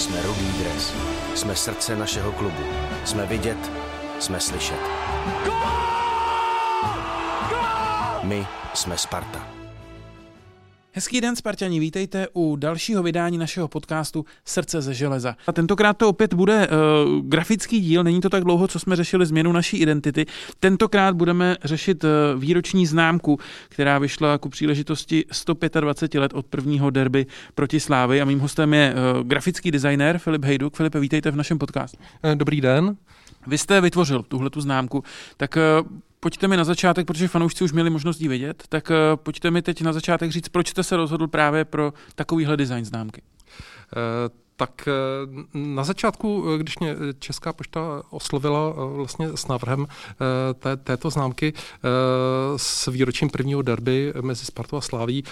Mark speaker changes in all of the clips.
Speaker 1: Jsme rudý dres. Jsme srdce našeho klubu. Jsme vidět, jsme slyšet. My jsme Sparta.
Speaker 2: Hezký den, Spartani, vítejte u dalšího vydání našeho podcastu Srdce ze železa. A tentokrát to opět bude uh, grafický díl, není to tak dlouho, co jsme řešili změnu naší identity. Tentokrát budeme řešit uh, výroční známku, která vyšla ku příležitosti 125 let od prvního derby proti Slávy a mým hostem je uh, grafický designér Filip Hejduk. Filipe, vítejte v našem podcastu.
Speaker 3: Dobrý den.
Speaker 2: Vy jste vytvořil tuhle tu známku, tak pojďte mi na začátek, protože fanoušci už měli možnost ji vidět, tak pojďte mi teď na začátek říct, proč jste se rozhodl právě pro takovýhle design známky.
Speaker 3: Uh tak eh, na začátku, eh, když mě Česká pošta oslovila eh, vlastně s návrhem té, této známky s výročím prvního derby mezi Spartou a Sláví,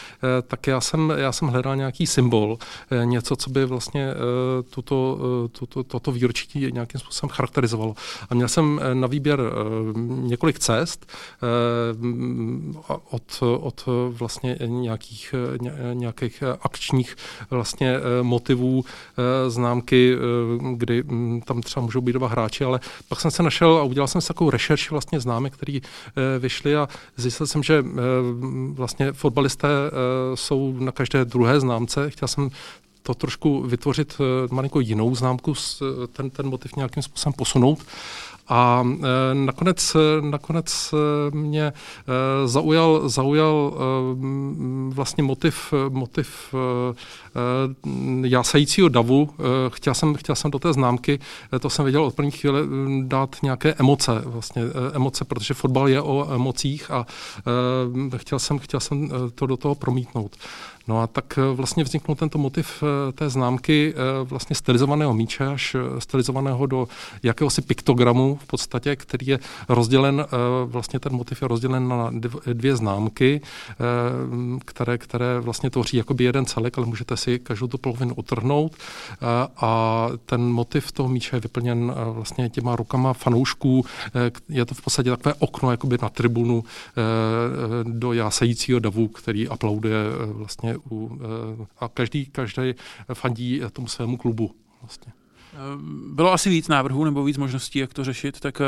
Speaker 3: tak já jsem, já jsem hledal nějaký symbol, něco, co by vlastně tuto, tuto, toto výročí nějakým způsobem charakterizovalo. A měl jsem na výběr několik cest od, od vlastně nějakých, nějakých akčních vlastně motivů Eh, známky, eh, kdy hm, tam třeba můžou být dva hráči, ale pak jsem se našel a udělal jsem si takovou rešerši vlastně známek, který eh, vyšly a zjistil jsem, že vlastně fotbalisté jsou na každé druhé známce. Chtěl jsem to trošku vytvořit malinko jinou známku, ten, ten motiv nějakým způsobem posunout. A e, nakonec, nakonec e, mě e, zaujal, zaujal vlastně motiv, motiv jásajícího davu. Chtěl jsem, chtěl jsem do té známky, to jsem věděl od první chvíle, dát nějaké emoce, vlastně emoce, protože fotbal je o emocích a chtěl jsem, chtěl jsem to do toho promítnout. No a tak vlastně vzniknul tento motiv té známky vlastně stylizovaného míče až stylizovaného do jakéhosi piktogramu v podstatě, který je rozdělen, vlastně ten motiv je rozdělen na dvě známky, které, které vlastně tvoří jakoby jeden celek, ale můžete si každou tu polovinu utrhnout a ten motiv toho míče je vyplněn vlastně těma rukama fanoušků. Je to v podstatě takové okno jakoby na tribunu do jásajícího davu, který aplauduje vlastně u, eh, a každý, každý fandí tomu svému klubu. Vlastně.
Speaker 2: Eh, bylo asi víc návrhů nebo víc možností, jak to řešit, tak eh,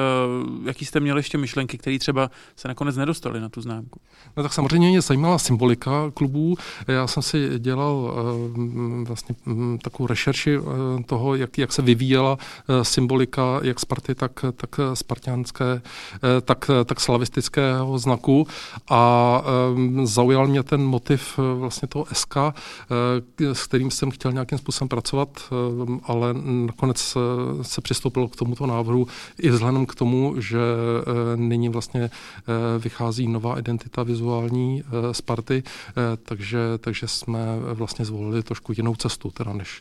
Speaker 2: jaký jste měli ještě myšlenky, které třeba se nakonec nedostaly na tu známku?
Speaker 3: No tak samozřejmě mě zajímala symbolika klubů. Já jsem si dělal eh, vlastně hm, takovou rešerši toho, jak, jak se vyvíjela symbolika jak Sparty, tak, tak spartianské, tak, tak slavistického znaku a zaujal mě ten motiv vlastně toho SK, s kterým jsem chtěl nějakým způsobem pracovat, ale nakonec se přistoupilo k tomuto návrhu i vzhledem k tomu, že eh, nyní vlastně eh, vychází nová identita vizuální eh, Sparty, takže, takže jsme vlastně zvolili trošku jinou cestu, teda než,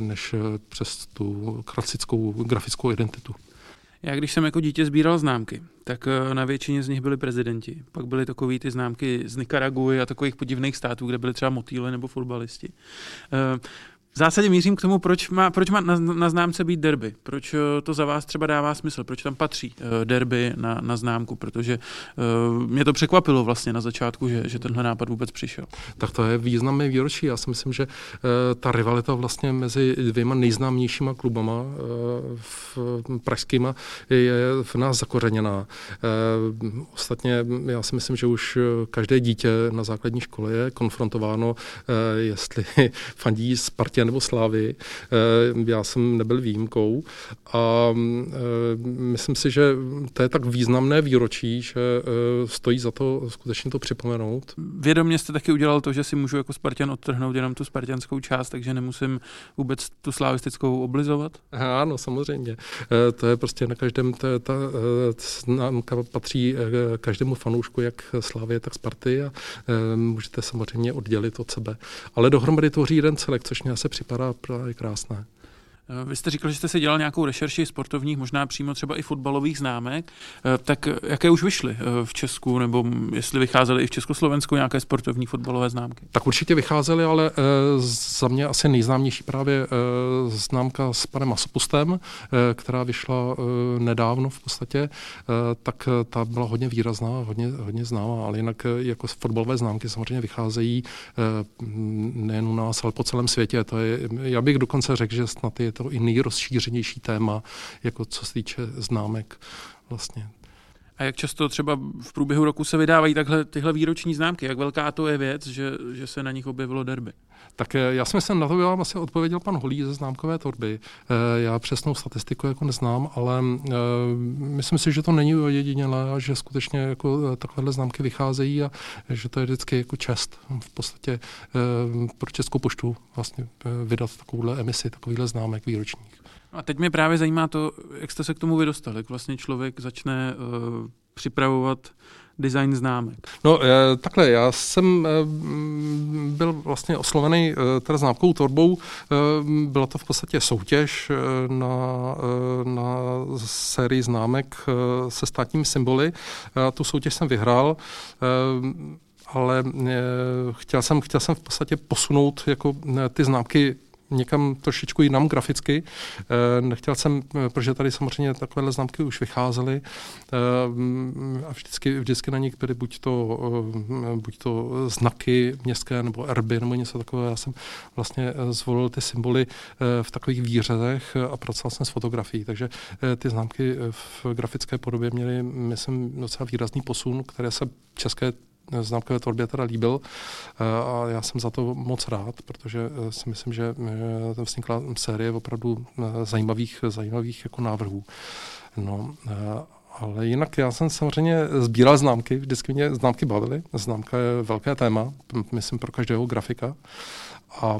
Speaker 3: než přes tu klasickou grafickou identitu.
Speaker 2: Já když jsem jako dítě sbíral známky, tak na většině z nich byli prezidenti. Pak byly takové ty známky z Nikaraguy a takových podivných států, kde byly třeba motýly nebo fotbalisti. V zásadě mířím k tomu, proč má, proč má na, na známce být derby. Proč eh, to za vás třeba dává smysl, proč tam patří uh, derby na, na známku, protože uh, mě to překvapilo vlastně na začátku, že, že tenhle nápad vůbec přišel.
Speaker 3: Tak to je významný výročí. Já si myslím, že uh, ta rivalita vlastně mezi dvěma nejznámějšíma klubama uh, v, pražskýma je v nás zakořeněná. Ostatně já si myslím, že už každé dítě na základní škole je konfrontováno, jestli fandí Spartě Spartě nebo Slávy. Eh, já jsem nebyl výjimkou a eh, myslím si, že to je tak významné výročí, že eh, stojí za to skutečně to připomenout.
Speaker 2: Vědomě jste taky udělal to, že si můžu jako Spartan odtrhnout jenom tu spartianskou část, takže nemusím vůbec tu slavistickou oblizovat?
Speaker 3: Ano, samozřejmě. To je prostě na každém, ta, ta známka patří každému fanoušku, jak Slávě, tak Sparty a můžete samozřejmě oddělit od sebe. Ale dohromady tvoří jeden celek, což mě se připadá právě krásné.
Speaker 2: Eh, vy jste říkal, že jste si dělal nějakou rešerši sportovních, možná přímo třeba i fotbalových známek. Eh, tak jaké už vyšly v Česku, nebo jestli vycházely i v Československu nějaké sportovní fotbalové známky?
Speaker 3: Tak určitě vycházely, ale za mě asi nejznámější právě známka s panem Masopustem, která vyšla nedávno v podstatě, tak ta byla hodně výrazná, hodně, hodně známá, ale jinak jako fotbalové známky samozřejmě vycházejí nejen u nás, ale po celém světě. To je, já bych dokonce řekl, že snad je to i nejrozšířenější téma, jako co se týče známek vlastně.
Speaker 2: A jak často třeba v průběhu roku se vydávají takhle tyhle výroční známky? Jak velká to je věc, že, že se na nich objevilo derby?
Speaker 3: Tak eh, já si myslím, na to vám asi odpověděl pan Holí ze známkové torby. Eh, já přesnou statistiku jako neznám, ale eh, myslím si, že to není ojedinělé a že skutečně jako takovéhle známky vycházejí a že to je vždycky jako čest v podstatě pro Českou poštu vlastně vydat takovouhle emisi, takovýhle známek výročních.
Speaker 2: A teď mě právě zajímá to, jak jste se k tomu vydostali, jak vlastně člověk začne uh, připravovat design známek?
Speaker 3: No takhle, já jsem eh, byl vlastně oslovený eh, teda známkou Torbou. Byla to v podstatě soutěž na, na sérii známek se státními symboly. Tu soutěž jsem vyhrál ale chtěl jsem, chtěl jsem v podstatě posunout jako ty známky někam trošičku jinam graficky. Eh, nechtěl jsem, eh, protože tady samozřejmě takovéhle známky už vycházely eh, a vždycky, vždycky na nich byly buď to, buď to znaky městské nebo erby nebo něco takového. Já jsem vlastně zvolil ty symboly v takových výřezech a pracoval jsem s fotografií, takže ty známky v grafické podobě měly, myslím, docela výrazný posun, které se české známkové tvorbě teda líbil eh, a já jsem za to moc rád, protože eh, si myslím, že eh, tam vznikla série opravdu zajímavých, zajímavých jako návrhů. No, ale jinak já jsem samozřejmě sbíral známky, vždycky mě známky bavily. Známka je velké téma, myslím pro každého grafika. A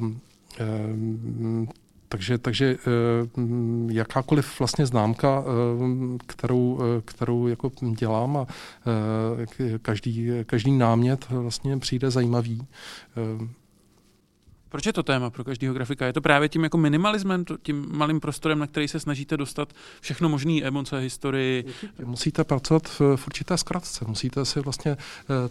Speaker 3: takže, takže eh, jakákoliv vlastně známka, eh, kterou, eh, kterou jako dělám a každý, každý námět vlastně přijde zajímavý.
Speaker 2: Proč je to téma pro každého grafika? Je to právě tím jako minimalismem, tím malým prostorem, na který se snažíte dostat všechno možné emoce, historii?
Speaker 3: Musíte pracovat v, v určité zkratce. Musíte si vlastně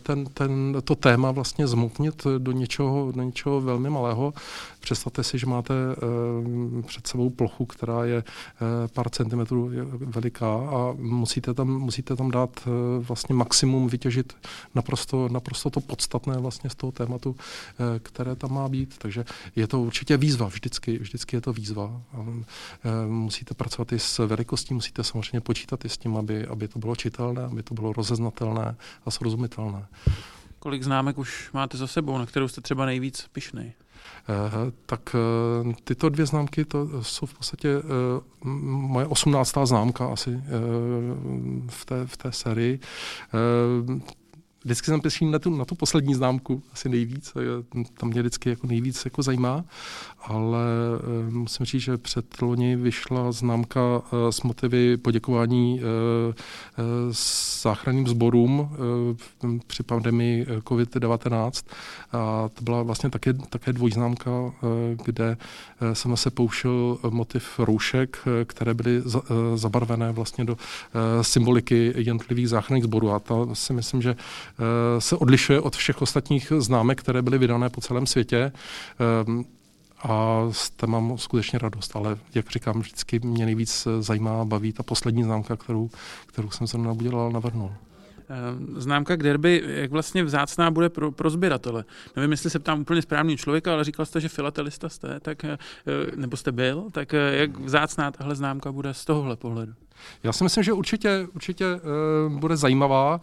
Speaker 3: ten, ten, to téma vlastně zmutnit do něčeho, do něčeho velmi malého, Představte si, že máte eh, před sebou plochu, která je eh, pár centimetrů veliká a musíte tam, musíte tam dát eh, vlastně maximum, vytěžit naprosto, naprosto to podstatné vlastně z toho tématu, které tam má být. Takže je to určitě výzva, vždycky, vždycky je to výzva. Musíte pracovat i s velikostí, musíte samozřejmě počítat i s tím, aby, aby to bylo čitelné, aby to bylo rozeznatelné a srozumitelné.
Speaker 2: Kolik známek už máte za sebou, na kterou jste třeba nejvíc pišnej?
Speaker 3: Eh, tak eh, tyto dvě známky to jsou v podstatě moje osmnáctá známka asi v té, v té sérii. Vždycky jsem pěšný na tu, na tu poslední známku asi nejvíc, tam mě vždycky jako nejvíc jako zajímá, ale uh, musím říct, že před loni vyšla známka uh, s motivy poděkování uh, s záchranným sborům při pandemii COVID-19 a to byla vlastně také, také dvojznámka, kde jsem se poušel motiv roušek, které byly za, zabarvené vlastně do symboliky jednotlivých záchranných sborů. A to si myslím, že Eh, se odlišuje od všech ostatních známek, které byly vydané po celém světě. Ehm, a z té mám skutečně radost, ale jak říkám, vždycky mě nejvíc zajímá, baví ta poslední známka, kterou, kterou jsem zrovna udělal, navrhnul.
Speaker 2: Ehm, známka k derby, jak vlastně vzácná bude pro, pro sběratele. Nevím, jestli se ptám úplně správný člověka, ale říkal jste, že filatelista jste, tak, eh, nebo jste byl, tak eh, jak vzácná tahle známka bude z tohohle pohledu?
Speaker 3: Já si myslím, že určitě, určitě uh, bude zajímavá.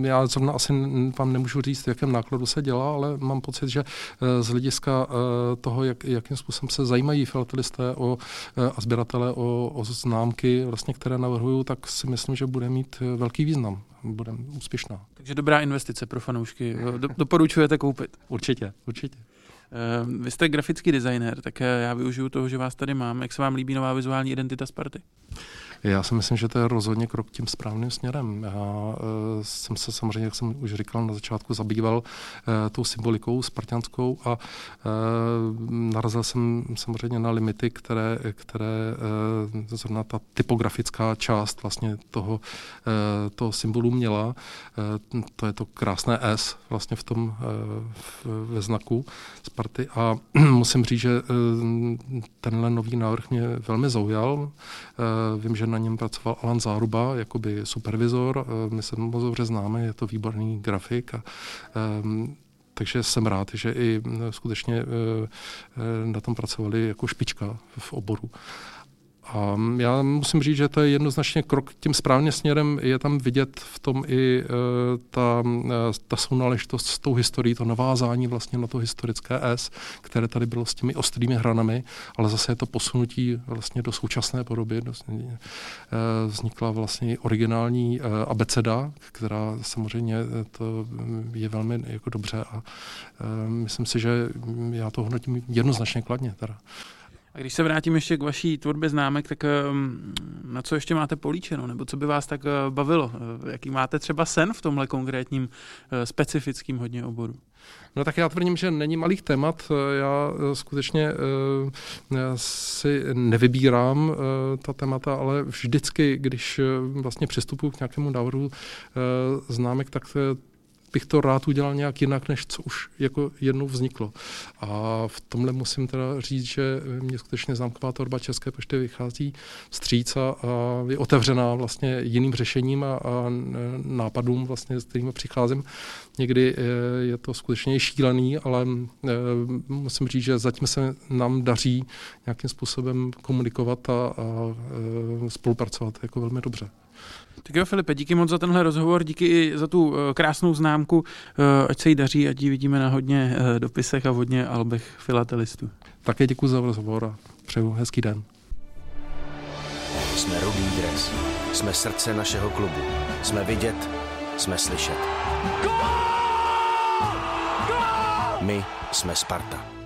Speaker 3: Uh, já zrovna asi vám nemůžu říct, jakém nákladu se dělá, ale mám pocit, že uh, z hlediska uh, toho, jak, jakým způsobem se zajímají filatelisté o, uh, a sběratele o, o známky, vlastně, které navrhují, tak si myslím, že bude mít velký význam. Bude úspěšná.
Speaker 2: Takže dobrá investice pro fanoušky. Do, doporučujete koupit?
Speaker 3: Určitě, určitě.
Speaker 2: Uh, vy jste grafický designer, tak já využiju toho, že vás tady mám. Jak se vám líbí nová vizuální identita Sparty?
Speaker 3: Já si myslím, že to je rozhodně krok tím správným směrem. Já jsem se samozřejmě, jak jsem už říkal na začátku, zabýval tou symbolikou spartianskou a narazil jsem samozřejmě na limity, které, které zrovna ta typografická část vlastně toho, toho symbolu měla. To je to krásné S vlastně v tom ve znaku Sparty a musím říct, že tenhle nový návrh mě velmi zaujal. Vím, že na něm pracoval Alan Záruba, jakoby supervizor. My se moc dobře známe, je to výborný grafik a takže jsem rád, že i skutečně na tom pracovali jako špička v oboru. A já musím říct, že to je jednoznačně krok tím správným směrem. Je tam vidět v tom i uh, ta, uh, ta sounáležitost s tou historií, to navázání vlastně na to historické S, které tady bylo s těmi ostrými hranami, ale zase je to posunutí vlastně do současné podoby. Do, uh, vznikla vlastně originální abeceda, která samozřejmě to je velmi jako dobře a myslím si, že já to hodnotím jednoznačně kladně. Teda.
Speaker 2: A když se vrátím ještě k vaší tvorbě známek, tak ehm, na co ještě máte políčeno, nebo co by vás tak eh, bavilo? Eh, jaký máte třeba sen v tomhle konkrétním eh, specifickým hodně oboru?
Speaker 3: No tak já tvrdím, že není malých témat. Já skutečně si nevybírám ta témata, ale vždycky, když vlastně přistupuji k nějakému návrhu známek, tak bych to rád udělal nějak jinak, než co už jako jednou vzniklo. A v tomhle musím teda říct, že mě skutečně zámková torba České pošty vychází vstříc a, a je otevřená vlastně jiným řešením a, a nápadům, vlastně, s kterými přicházím. Někdy eh, je to skutečně šílený, ale eh, musím říct, že zatím se nám daří nějakým způsobem komunikovat a, a eh, spolupracovat jako velmi dobře.
Speaker 2: Tak jo, Filipe, díky moc za tenhle rozhovor, díky i za tu eh, krásnou známku, eh, ať se jí daří, ať ji vidíme na hodně eh, dopisech a hodně albech filatelistů.
Speaker 3: Také děkuji za rozhovor a přeju hezký den.
Speaker 1: Jsme Rudý dres. Jsme srdce našeho klubu. Jsme vidět, jsme slyšet. My jsme Sparta.